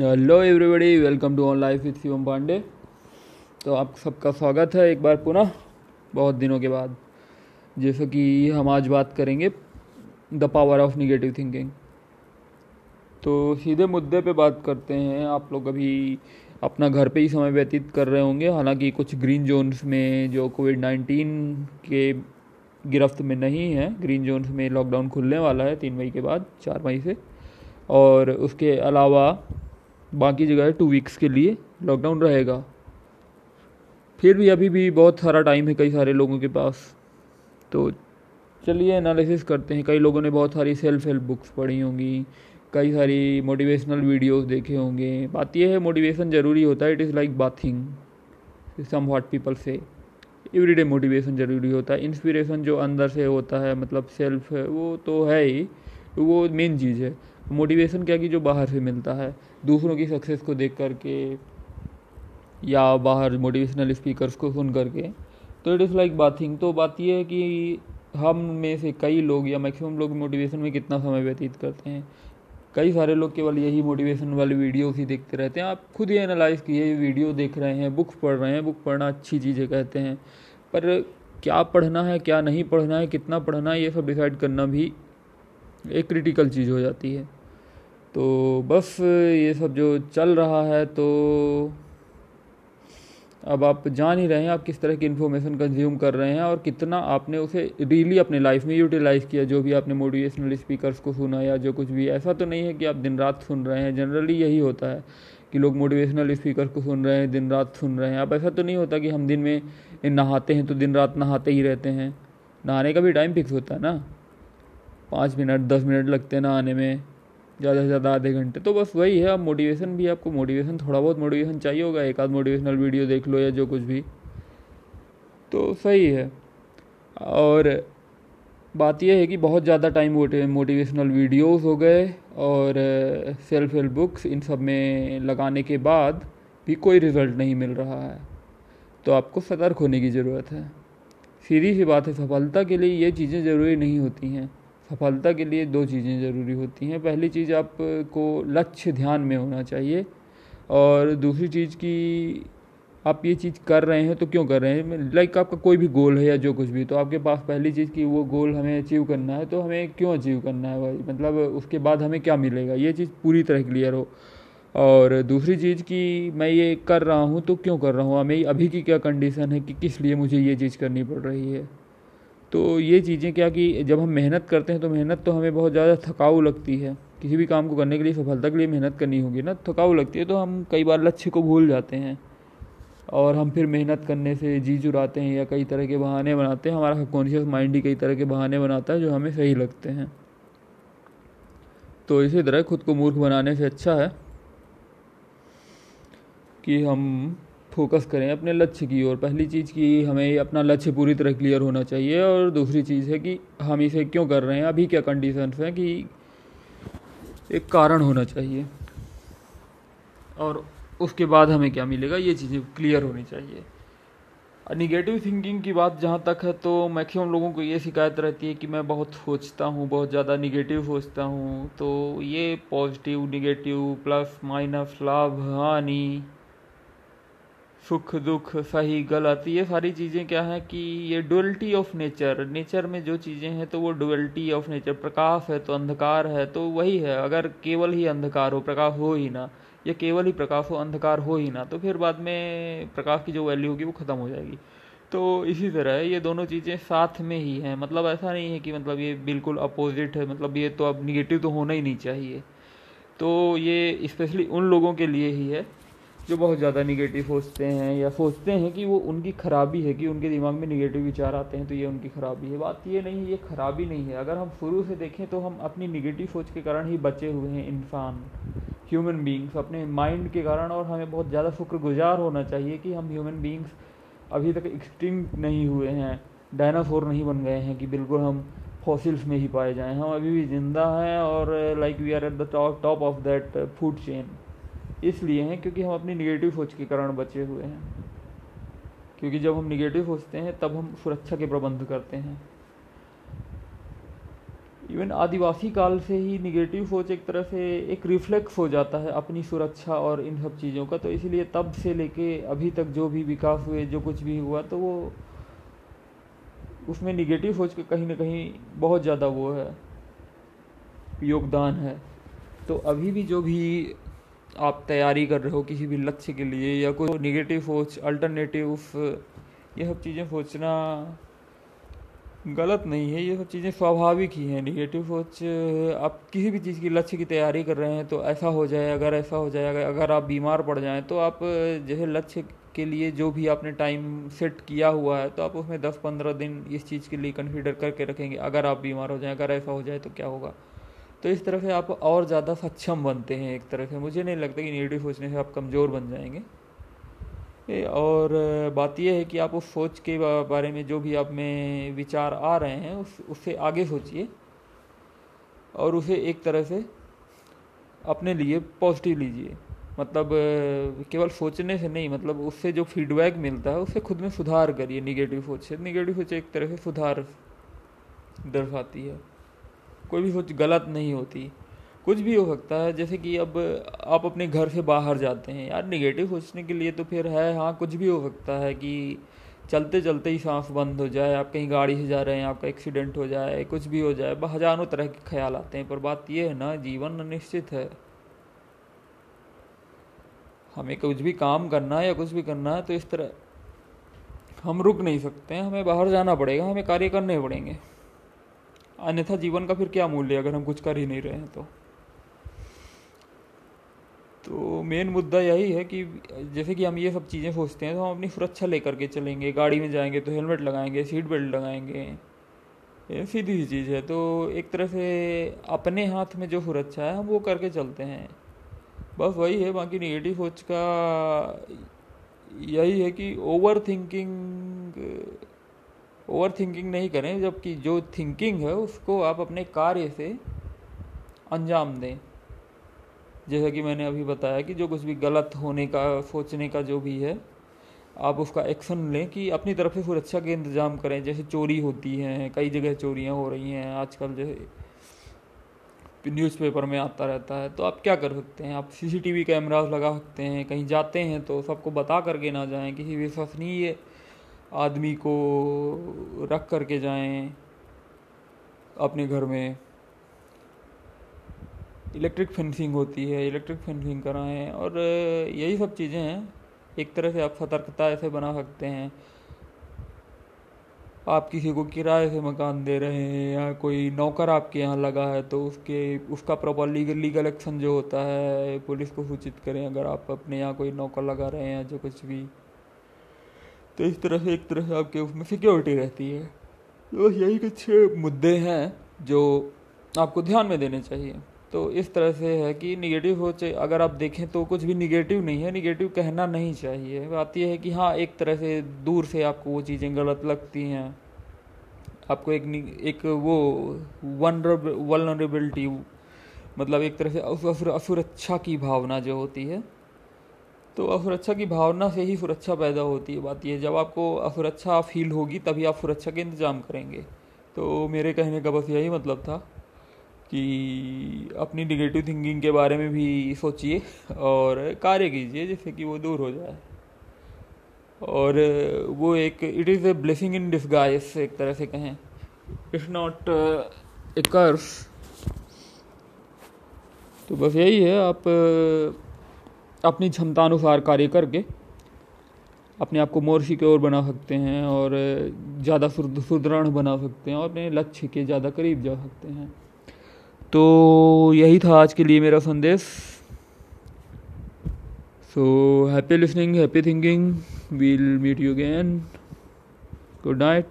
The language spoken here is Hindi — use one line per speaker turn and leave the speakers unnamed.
Hello everybody welcome to on life with Shivam Pandey तो आप सबका स्वागत है एक बार पुनः, बहुत दिनों के बाद। जैसे कि हम आज बात करेंगे the power of negative thinking तो सीधे मुद्दे पे बात करते हैं। आप लोग अभी अपना घर पे ही समय व्यतीत कर रहे होंगे। हालाँकि कुछ ग्रीन जोन्स में जो कोविड नाइन्टीन के गिरफ्त में नहीं है ग्रीन जोन्स में लॉकडाउन खुलने वाला है तीन मई के बाद, चार मई से। और उसके अलावा बाकी जगह टू वीक्स के लिए लॉकडाउन रहेगा। फिर भी अभी भी बहुत सारा टाइम है कई सारे लोगों के पास। तो चलिए एनालिसिस करते हैं। कई लोगों ने बहुत सारी सेल्फ हेल्प बुक्स पढ़ी होंगी, कई सारी मोटिवेशनल वीडियोस देखे होंगे। बात यह है मोटिवेशन ज़रूरी होता है it is like bathing some what people say. Everyday motivation ज़रूरी होता है। इंस्पिरेशन जो अंदर से होता है मतलब सेल्फ वो तो है ही, वो मेन चीज़ है। मोटिवेशन क्या कि जो बाहर से मिलता है? दूसरों की सक्सेस को देख करके या बाहर मोटिवेशनल स्पीकर्स को सुन करके। तो इट इज़ लाइक बाथिंग तो बात यह है कि हम में से कई लोग या मैक्सिमम लोग मोटिवेशन में कितना समय व्यतीत करते हैं। कई सारे लोग केवल यही मोटिवेशन वाली वीडियोस ही देखते रहते हैं। आप खुद ही एनालाइज किए वीडियो देख रहे हैं बुक्स पढ़ रहे हैं। बुक पढ़ना अच्छी चीज़ें कहते हैं। पर क्या पढ़ना है, क्या नहीं पढ़ना है, कितना पढ़ना है, ये सब डिसाइड करना भी एक क्रिटिकल चीज़ हो जाती है। तो बस ये सब जो चल रहा है तो अब आप जान ही रहे हैं आप किस तरह की इन्फॉर्मेशन कंज्यूम कर रहे हैं और कितना आपने उसे रियली अपने लाइफ में यूटिलाइज़ किया, जो भी आपने मोटिवेशनल स्पीकर्स को सुना या जो कुछ भी। ऐसा तो नहीं है कि आप दिन रात सुन रहे हैं जनरली यही होता है कि लोग मोटिवेशनल स्पीकर को सुन रहे हैं, दिन रात सुन रहे हैं। अब ऐसा तो नहीं होता कि हम दिन में नहाते हैं तो दिन रात नहाते ही रहते हैं। नहाने का भी टाइम फिक्स होता है ना। पाँच मिनट, दस मिनट लगते हैं ना आने में, ज़्यादा से ज़्यादा आधे घंटे। तो बस वही है, अब मोटिवेशन भी, आपको मोटिवेशन थोड़ा बहुत मोटिवेशन चाहिए होगा, एक आध मोटिवेशनल वीडियो देख लो या जो कुछ भी। तो सही है। और बात यह है कि बहुत ज़्यादा टाइम मोटिवेशनल वीडियोस हो गए और सेल्फ हेल्प बुक्स इन सब में लगाने के बाद भी कोई रिज़ल्ट नहीं मिल रहा है। तो आपको सतर्क होने की ज़रूरत है। सीधी सी बात है, सफलता के लिए ये चीज़ें ज़रूरी नहीं होती हैं। सफलता के लिए दो चीज़ें ज़रूरी होती हैं। पहली चीज़ आपको लक्ष्य ध्यान में होना चाहिए और दूसरी चीज़ की आप ये चीज़ कर रहे हैं तो क्यों कर रहे हैं? लाइक आपका कोई भी गोल है या जो कुछ भी तो आपके पास पहली चीज़ की वो गोल हमें अचीव करना है तो हमें क्यों अचीव करना है भाई? मतलब उसके बाद हमें क्या मिलेगा? ये चीज़ पूरी तरह क्लियर हो। और दूसरी चीज़ की मैं ये कर रहा हूँ तो क्यों कर रहा हूँ? हमें अभी की क्या कंडीशन है कि किस लिए मुझे ये चीज़ करनी पड़ रही है? तो ये चीज़ें क्या कि जब हम मेहनत करते हैं तो मेहनत तो हमें बहुत ज़्यादा थकाऊ लगती है। किसी भी काम को करने के लिए, सफलता के लिए मेहनत करनी होगी ना, थकाऊ लगती है तो हम कई बार लक्ष्य को भूल जाते हैं। और हम फिर मेहनत करने से जी चुराते हैं, या कई तरह के बहाने बनाते हैं। हमारा सबकॉन्शियस माइंड ही कई तरह के बहाने बनाता है, जो हमें सही लगते हैं। तो इसी तरह खुद को मूर्ख बनाने से अच्छा है कि हम फोकस करें अपने लक्ष्य की ओर। पहली चीज़ की हमें अपना लक्ष्य पूरी तरह क्लियर होना चाहिए और दूसरी चीज़ है कि हम इसे क्यों कर रहे हैं, अभी क्या कंडीशंस हैं कि एक कारण होना चाहिए। और उसके बाद हमें क्या मिलेगा, ये चीज़ें क्लियर होनी चाहिए। निगेटिव थिंकिंग की बात जहाँ तक है तो मैक्सिमम लोगों को ये शिकायत रहती है कि मैं बहुत सोचता हूँ, बहुत ज़्यादा निगेटिव सोचता हूँ तो ये पॉजिटिव निगेटिव प्लस माइनस लाभ, हानि सुख दुख सही गलत, ये सारी चीज़ें क्या है कि ये डुअलिटी ऑफ़ नेचर नेचर में जो चीज़ें हैं तो वो डुअलिटी ऑफ़ नेचर प्रकाश है तो अंधकार है तो वही है, अगर केवल ही अंधकार हो, प्रकाश हो ही ना, या केवल ही प्रकाश हो, अंधकार हो ही ना तो फिर बाद में प्रकाश की जो वैल्यू होगी वो ख़त्म हो जाएगी। तो इसी तरह ये दोनों चीज़ें साथ में ही हैं मतलब ऐसा नहीं है कि मतलब ये बिल्कुल अपोजिट है मतलब ये तो अब निगेटिव तो होना ही नहीं चाहिए। तो ये स्पेशली उन लोगों के लिए ही है जो बहुत ज़्यादा निगेटिव सोचते हैं या सोचते हैं कि वो उनकी खराबी है कि उनके दिमाग में निगेटिव विचार आते हैं तो ये उनकी खराबी है। बात ये नहीं, ये खराबी नहीं है। अगर हम शुरू से देखें तो हम अपनी निगेटिव सोच के कारण ही बचे हुए हैं इंसान ह्यूमन बींग्स अपने माइंड के कारण और हमें बहुत ज़्यादा शुक्रगुजार होना चाहिए कि हम ह्यूमन बींग्स अभी तक एक्सटिंग नहीं हुए हैं डायनासोर नहीं बन गए हैं कि बिल्कुल हम फॉसिल्स में ही पाए जाएँ। हम अभी भी ज़िंदा हैं और like we are at the top of that food chain इसलिए हैं क्योंकि हम अपनी निगेटिव सोच के कारण बचे हुए हैं। क्योंकि जब हम निगेटिव सोचते हैं, तब हम सुरक्षा के प्रबंध करते हैं। इवन आदिवासी काल से ही निगेटिव सोच एक तरह से एक रिफ्लेक्स हो जाता है अपनी सुरक्षा और इन सब चीज़ों का। तो इसलिए तब से लेके अभी तक जो भी विकास हुए, जो कुछ भी हुआ तो वो उसमें निगेटिव सोच के कहीं ना कहीं बहुत ज़्यादा वो है, योगदान है। तो अभी भी जो भी आप तैयारी कर रहे हो किसी भी लक्ष्य के लिए या कोई निगेटिव सोच अल्टरनेटिव ये सब चीज़ें सोचना गलत नहीं है ये सब चीज़ें स्वाभाविक ही हैं। निगेटिव सोच, आप किसी भी चीज़ की लक्ष्य की तैयारी कर रहे हैं तो ऐसा हो जाए, अगर ऐसा हो जाए, अगर आप बीमार पड़ जाएँ तो आप जैसे लक्ष्य के लिए जो भी आपने टाइम सेट किया हुआ है तो आप उसमें दस पंद्रह दिन इस चीज़ के लिए कंसिडर करके रखेंगे। अगर आप बीमार हो जाएँ, अगर ऐसा हो जाए तो क्या होगा? तो इस तरह से आप और ज़्यादा सक्षम बनते हैं एक तरह से। मुझे नहीं लगता कि नेगेटिव सोचने से आप कमज़ोर बन जाएँगे। और बात यह है कि आप उस सोच के बारे में जो भी आप में विचार आ रहे हैं, उस, उससे आगे सोचिए। और उसे एक तरह से अपने लिए पॉजिटिव लीजिए। मतलब केवल सोचने से नहीं मतलब उससे जो फीडबैक मिलता है उससे खुद में सुधार करिए निगेटिव सोच से। निगेटिव सोच एक तरह से सुधार दर्शाती है। कोई भी सोच गलत नहीं होती। कुछ भी हो सकता है, जैसे कि अब आप अपने घर से बाहर जाते हैं, यार निगेटिव सोचने के लिए तो फिर है हाँ कुछ भी हो सकता है कि चलते चलते ही सांस बंद हो जाए, आप कहीं गाड़ी से जा रहे हैं, आपका एक्सीडेंट हो जाए, कुछ भी हो जाए हज़ारों तरह के ख्याल आते हैं, पर बात यह है ना, जीवन अनिश्चित है। हमें कुछ भी काम करना है या कुछ भी करना है तो इस तरह हम रुक नहीं सकते हैं, हमें बाहर जाना पड़ेगा, हमें कार्य करने पड़ेंगे। अन्यथा जीवन का फिर क्या मूल्य अगर हम कुछ कर ही नहीं रहे हैं तो? तो मेन मुद्दा यही है कि जैसे कि हम ये सब चीज़ें सोचते हैं तो हम अपनी सुरक्षा लेकर के चलेंगे, गाड़ी में जाएँगे तो हेलमेट लगाएँगे सीट बेल्ट लगाएँगे, ये सीधी सी चीज़ है। तो एक तरह से अपने हाथ में जो सुरक्षा है हम वो करके चलते हैं। बस वही है, बाकी निगेटिव सोच का यही है कि ओवर थिंकिंग ओवर थिंकिंग नहीं करें, जबकि जो थिंकिंग है उसको आप अपने कार्य से अंजाम दें। जैसा कि मैंने अभी बताया कि जो कुछ भी गलत होने का, सोचने का जो भी है, आप उसका एक्शन लें कि अपनी तरफ़ से सुरक्षा के इंतज़ाम करें। जैसे चोरी होती हैं, कई जगह चोरियाँ हो रही हैं, आजकल जैसे न्यूज़पेपर में आता रहता है तो आप क्या कर सकते हैं? आप सीसीटीवी कैमराज लगा सकते हैं, कहीं जाते हैं तो सबको बता करके ना जाएँ, किसी विश्वसनीय आदमी को रख करके जाएँ अपने घर में। इलेक्ट्रिक फेंसिंग होती है, इलेक्ट्रिक फेंसिंग कराएँ और यही सब चीज़ें हैं। एक तरह से आप सतर्कता ऐसे बना सकते हैं। आप किसी को किराए से मकान दे रहे हैं या कोई नौकर आपके यहाँ लगा है तो उसके, उसका प्रॉपर लीगल लीगल एक्शन जो होता है, पुलिस को सूचित करें अगर आप अपने यहाँ कोई नौकर लगा रहे हैं जो कुछ भी। तो इस तरह से, एक तरह से आपके उसमें सिक्योरिटी रहती है। तो यही कुछ मुद्दे हैं जो आपको ध्यान में देने चाहिए। तो इस तरह से है कि निगेटिव हो सोच अगर आप देखें तो कुछ भी निगेटिव नहीं है निगेटिव कहना नहीं चाहिए। बात यह है कि हाँ एक तरह से दूर से आपको वो चीज़ें गलत लगती हैं। आपको एक एक वो वनरेबिलिटी मतलब एक तरह से असुरक्षा की भावना जो होती है तो असुरक्षा की भावना से ही सुरक्षा पैदा होती है। बात यह जब आपको असुरक्षा फील होगी, तभी आप सुरक्षा के इंतज़ाम करेंगे। तो मेरे कहने का बस यही मतलब था कि अपनी निगेटिव थिंकिंग के बारे में भी सोचिए और कार्य कीजिए जिससे कि वो दूर हो जाए। और वो एक it is a blessing in disguise एक तरह से कहें। इट्स नॉट ए कर्स तो बस यही है, आप अपनी क्षमता अनुसार कार्य करके अपने आप को मोर सिक्योर बना सकते हैं और ज़्यादा सुदृढ़ बना सकते हैं और अपने लक्ष्य के ज़्यादा करीब जा सकते हैं। तो यही था आज के लिए मेरा संदेश। So happy listening happy thinking we'll meet you again good night